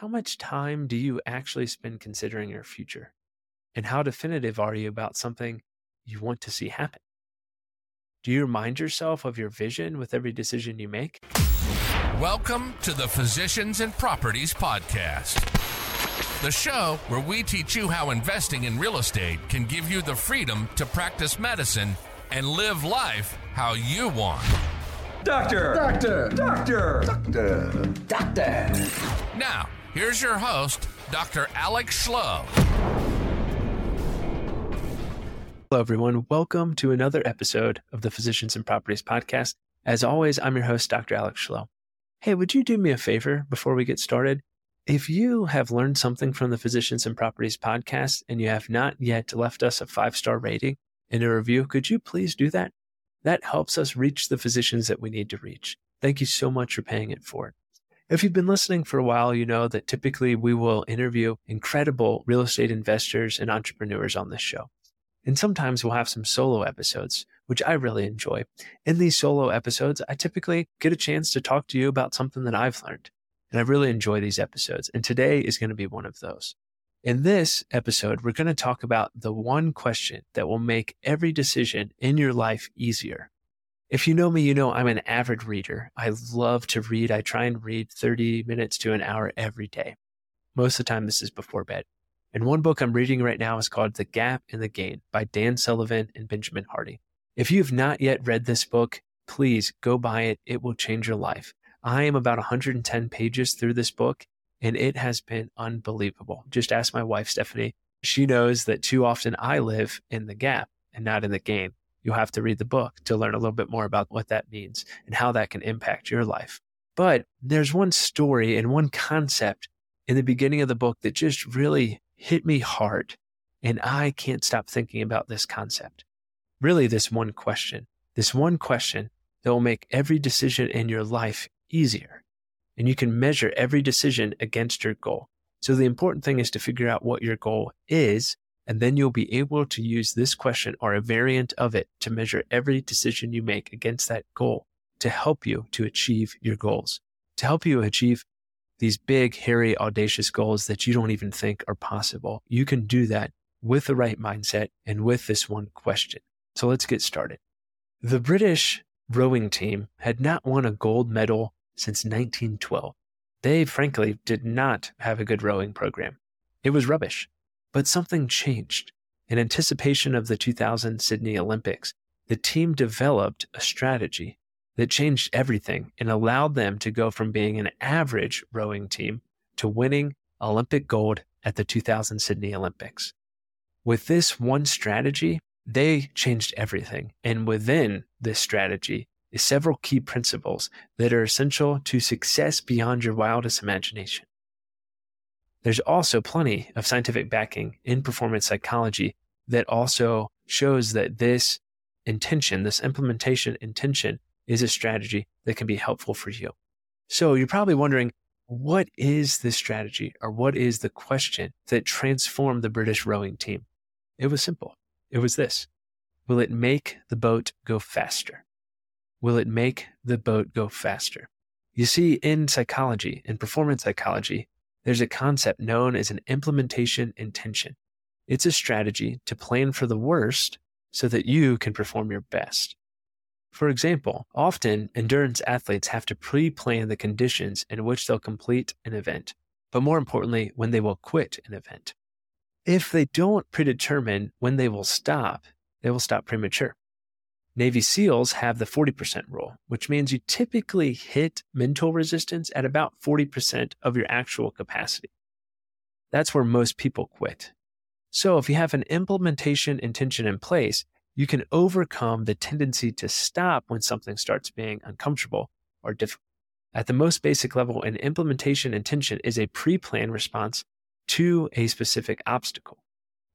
How much time do you actually spend considering your future? And how definitive are you about something you want to see happen? Do you remind yourself of your vision with every decision you make? Welcome to the Physicians and Properties Podcast, the show where we teach you how investing in real estate can give you the freedom to practice medicine and live life how you want. Doctor! Doctor! Doctor! Doctor! Doctor! Now, Here's your host, Dr. Alex Schloe. Hello, everyone. Welcome to another episode of the Physicians and Properties Podcast. As always, I'm your host, Dr. Alex Schloe. Hey, would you do me a favor before we get started? If you have learned something from the Physicians and Properties Podcast and you have not yet left us a five star rating and a review, could you please do that? That helps us reach the physicians that we need to reach. Thank you so much for paying it forward. If you've been listening for a while, you know that typically we will interview incredible real estate investors and entrepreneurs on this show. And sometimes we'll have some solo episodes, which I really enjoy. In these solo episodes, I typically get a chance to talk to you about something that I've learned. And I really enjoy these episodes. And today is going to be one of those. In this episode, we're going to talk about the one question that will make every decision in your life easier. If you know me, you know I'm an avid reader. I love to read. I try and read 30 minutes to an hour every day. Most of the time, this is before bed. And one book I'm reading right now is called The Gap and the Gain by Dan Sullivan and Benjamin Hardy. If you have not yet read this book, please go buy it. It will change your life. I am about 110 pages through this book, and it has been unbelievable. Just ask my wife, Stephanie. She knows that too often I live in the gap and not in the gain you'll have to read the book to learn a little bit more about what that means and how that can impact your life. But there's one story and one concept in the beginning of the book that just really hit me hard. And I can't stop thinking about this concept. Really, this one question, this one question that will make every decision in your life easier. And you can measure every decision against your goal. So the important thing is to figure out what your goal is and then you'll be able to use this question or a variant of it to measure every decision you make against that goal to help you to achieve your goals, to help you achieve these big, hairy, audacious goals that you don't even think are possible. You can do that with the right mindset and with this one question. So let's get started. The British rowing team had not won a gold medal since 1912. They frankly did not have a good rowing program. It was rubbish. But something changed. In anticipation of the 2000 Sydney Olympics, the team developed a strategy that changed everything and allowed them to go from being an average rowing team to winning Olympic gold at the 2000 Sydney Olympics. With this one strategy, they changed everything. And within this strategy is several key principles that are essential to success beyond your wildest imagination. There's also plenty of scientific backing in performance psychology that also shows that this intention, this implementation intention, is a strategy that can be helpful for you. So you're probably wondering, what is this strategy or what is the question that transformed the British rowing team? It was simple. It was this Will it make the boat go faster? Will it make the boat go faster? You see, in psychology, in performance psychology, there's a concept known as an implementation intention. It's a strategy to plan for the worst so that you can perform your best. For example, often endurance athletes have to pre plan the conditions in which they'll complete an event, but more importantly, when they will quit an event. If they don't predetermine when they will stop, they will stop premature. Navy SEALs have the 40% rule, which means you typically hit mental resistance at about 40% of your actual capacity. That's where most people quit. So if you have an implementation intention in place, you can overcome the tendency to stop when something starts being uncomfortable or difficult. At the most basic level, an implementation intention is a pre planned response to a specific obstacle.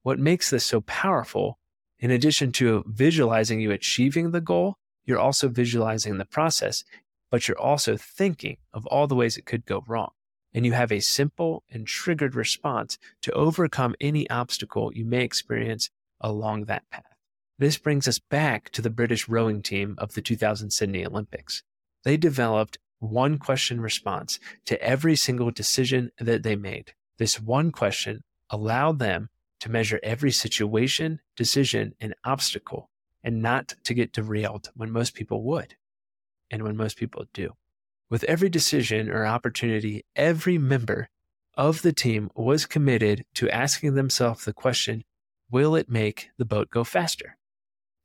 What makes this so powerful in addition to visualizing you achieving the goal, you're also visualizing the process, but you're also thinking of all the ways it could go wrong. And you have a simple and triggered response to overcome any obstacle you may experience along that path. This brings us back to the British rowing team of the 2000 Sydney Olympics. They developed one question response to every single decision that they made. This one question allowed them to measure every situation, decision, and obstacle and not to get derailed when most people would and when most people do. With every decision or opportunity, every member of the team was committed to asking themselves the question Will it make the boat go faster?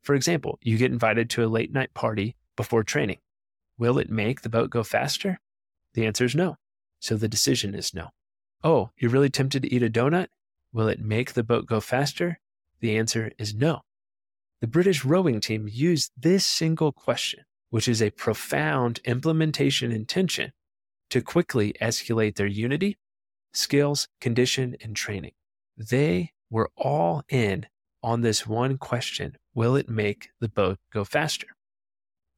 For example, you get invited to a late night party before training. Will it make the boat go faster? The answer is no. So the decision is no. Oh, you're really tempted to eat a donut? Will it make the boat go faster? The answer is no. The British rowing team used this single question, which is a profound implementation intention, to quickly escalate their unity, skills, condition, and training. They were all in on this one question Will it make the boat go faster?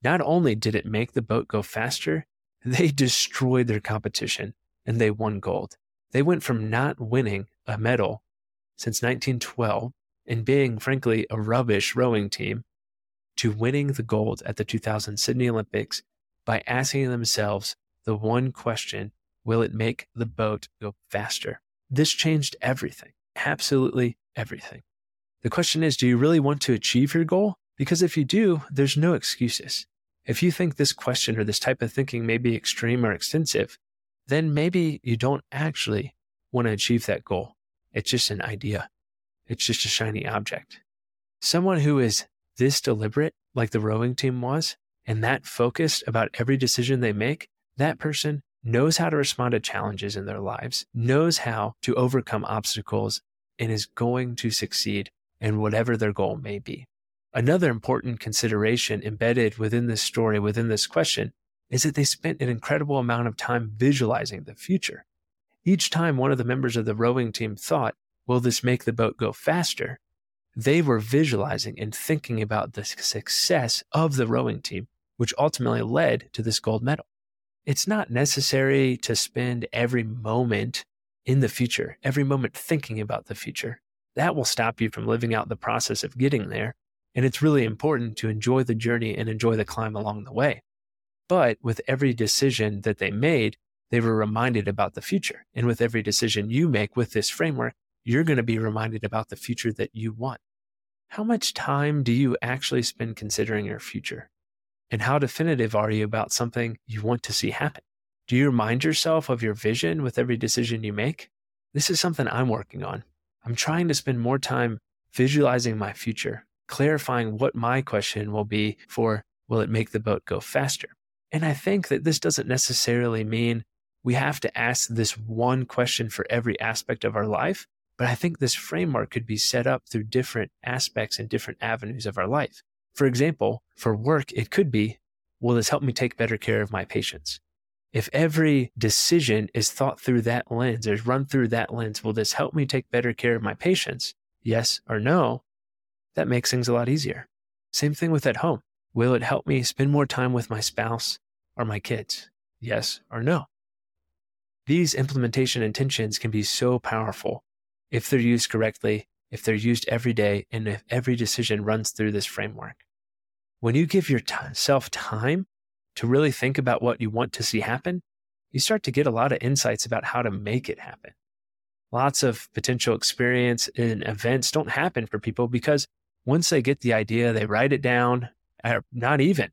Not only did it make the boat go faster, they destroyed their competition and they won gold. They went from not winning a medal since 1912 and being, frankly, a rubbish rowing team to winning the gold at the 2000 Sydney Olympics by asking themselves the one question Will it make the boat go faster? This changed everything, absolutely everything. The question is Do you really want to achieve your goal? Because if you do, there's no excuses. If you think this question or this type of thinking may be extreme or extensive, then maybe you don't actually want to achieve that goal. It's just an idea. It's just a shiny object. Someone who is this deliberate, like the rowing team was, and that focused about every decision they make, that person knows how to respond to challenges in their lives, knows how to overcome obstacles, and is going to succeed in whatever their goal may be. Another important consideration embedded within this story, within this question, is that they spent an incredible amount of time visualizing the future. Each time one of the members of the rowing team thought, Will this make the boat go faster? They were visualizing and thinking about the success of the rowing team, which ultimately led to this gold medal. It's not necessary to spend every moment in the future, every moment thinking about the future. That will stop you from living out the process of getting there. And it's really important to enjoy the journey and enjoy the climb along the way. But with every decision that they made, they were reminded about the future. And with every decision you make with this framework, you're going to be reminded about the future that you want. How much time do you actually spend considering your future? And how definitive are you about something you want to see happen? Do you remind yourself of your vision with every decision you make? This is something I'm working on. I'm trying to spend more time visualizing my future, clarifying what my question will be for will it make the boat go faster? And I think that this doesn't necessarily mean we have to ask this one question for every aspect of our life. But I think this framework could be set up through different aspects and different avenues of our life. For example, for work, it could be, will this help me take better care of my patients? If every decision is thought through that lens or run through that lens, will this help me take better care of my patients? Yes or no? That makes things a lot easier. Same thing with at home. Will it help me spend more time with my spouse or my kids? Yes or no? These implementation intentions can be so powerful if they're used correctly, if they're used every day, and if every decision runs through this framework. When you give yourself time to really think about what you want to see happen, you start to get a lot of insights about how to make it happen. Lots of potential experience and events don't happen for people because once they get the idea, they write it down, or not even.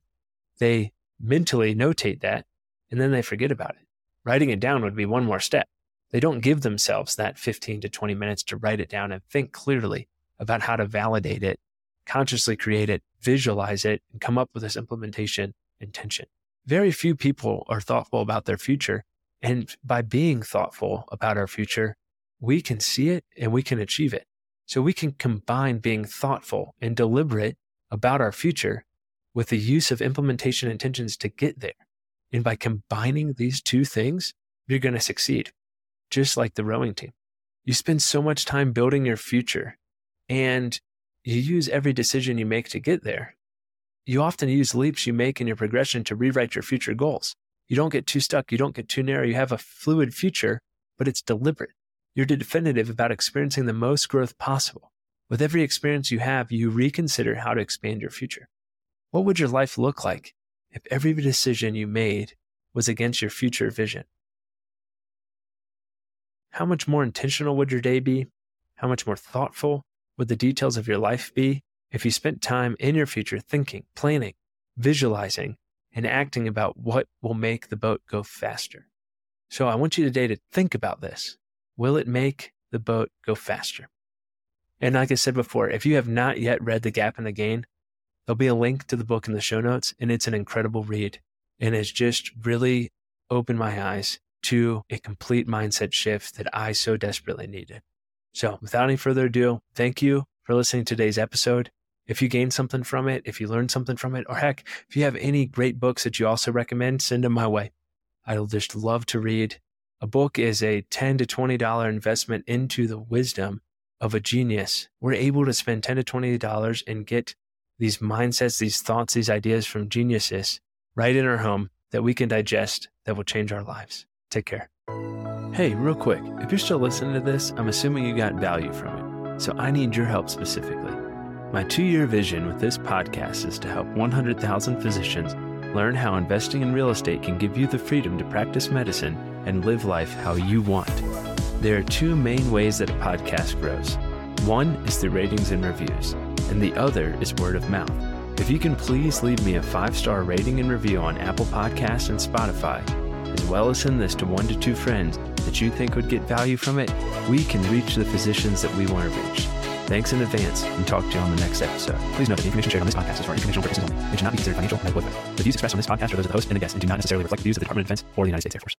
They mentally notate that and then they forget about it. Writing it down would be one more step. They don't give themselves that 15 to 20 minutes to write it down and think clearly about how to validate it, consciously create it, visualize it, and come up with this implementation intention. Very few people are thoughtful about their future. And by being thoughtful about our future, we can see it and we can achieve it. So we can combine being thoughtful and deliberate about our future with the use of implementation intentions to get there. And by combining these two things, you're going to succeed just like the rowing team. You spend so much time building your future and you use every decision you make to get there. You often use leaps you make in your progression to rewrite your future goals. You don't get too stuck. You don't get too narrow. You have a fluid future, but it's deliberate. You're definitive about experiencing the most growth possible. With every experience you have, you reconsider how to expand your future. What would your life look like if every decision you made was against your future vision? How much more intentional would your day be? How much more thoughtful would the details of your life be if you spent time in your future thinking, planning, visualizing, and acting about what will make the boat go faster? So I want you today to think about this. Will it make the boat go faster? And like I said before, if you have not yet read The Gap and the Gain, there'll be a link to the book in the show notes, and it's an incredible read. And it's just really opened my eyes to a complete mindset shift that I so desperately needed. So, without any further ado, thank you for listening to today's episode. If you gained something from it, if you learned something from it, or heck, if you have any great books that you also recommend, send them my way. I'll just love to read. A book is a 10 to $20 investment into the wisdom of a genius. We're able to spend 10 to $20 and get these mindsets, these thoughts, these ideas from geniuses right in our home that we can digest that will change our lives. Take care. Hey, real quick, if you're still listening to this, I'm assuming you got value from it. So I need your help specifically. My two year vision with this podcast is to help 100,000 physicians learn how investing in real estate can give you the freedom to practice medicine and live life how you want. There are two main ways that a podcast grows one is through ratings and reviews, and the other is word of mouth. If you can please leave me a five star rating and review on Apple Podcasts and Spotify, as well as send this to one to two friends that you think would get value from it, we can reach the physicians that we want to reach. Thanks in advance and talk to you on the next episode. Please note that the information shared on this podcast is for informational purposes only and should not be considered financial or medical advice. The views expressed on this podcast are those of the host and the guest and do not necessarily reflect the views of the Department of Defense or the United States Air Force.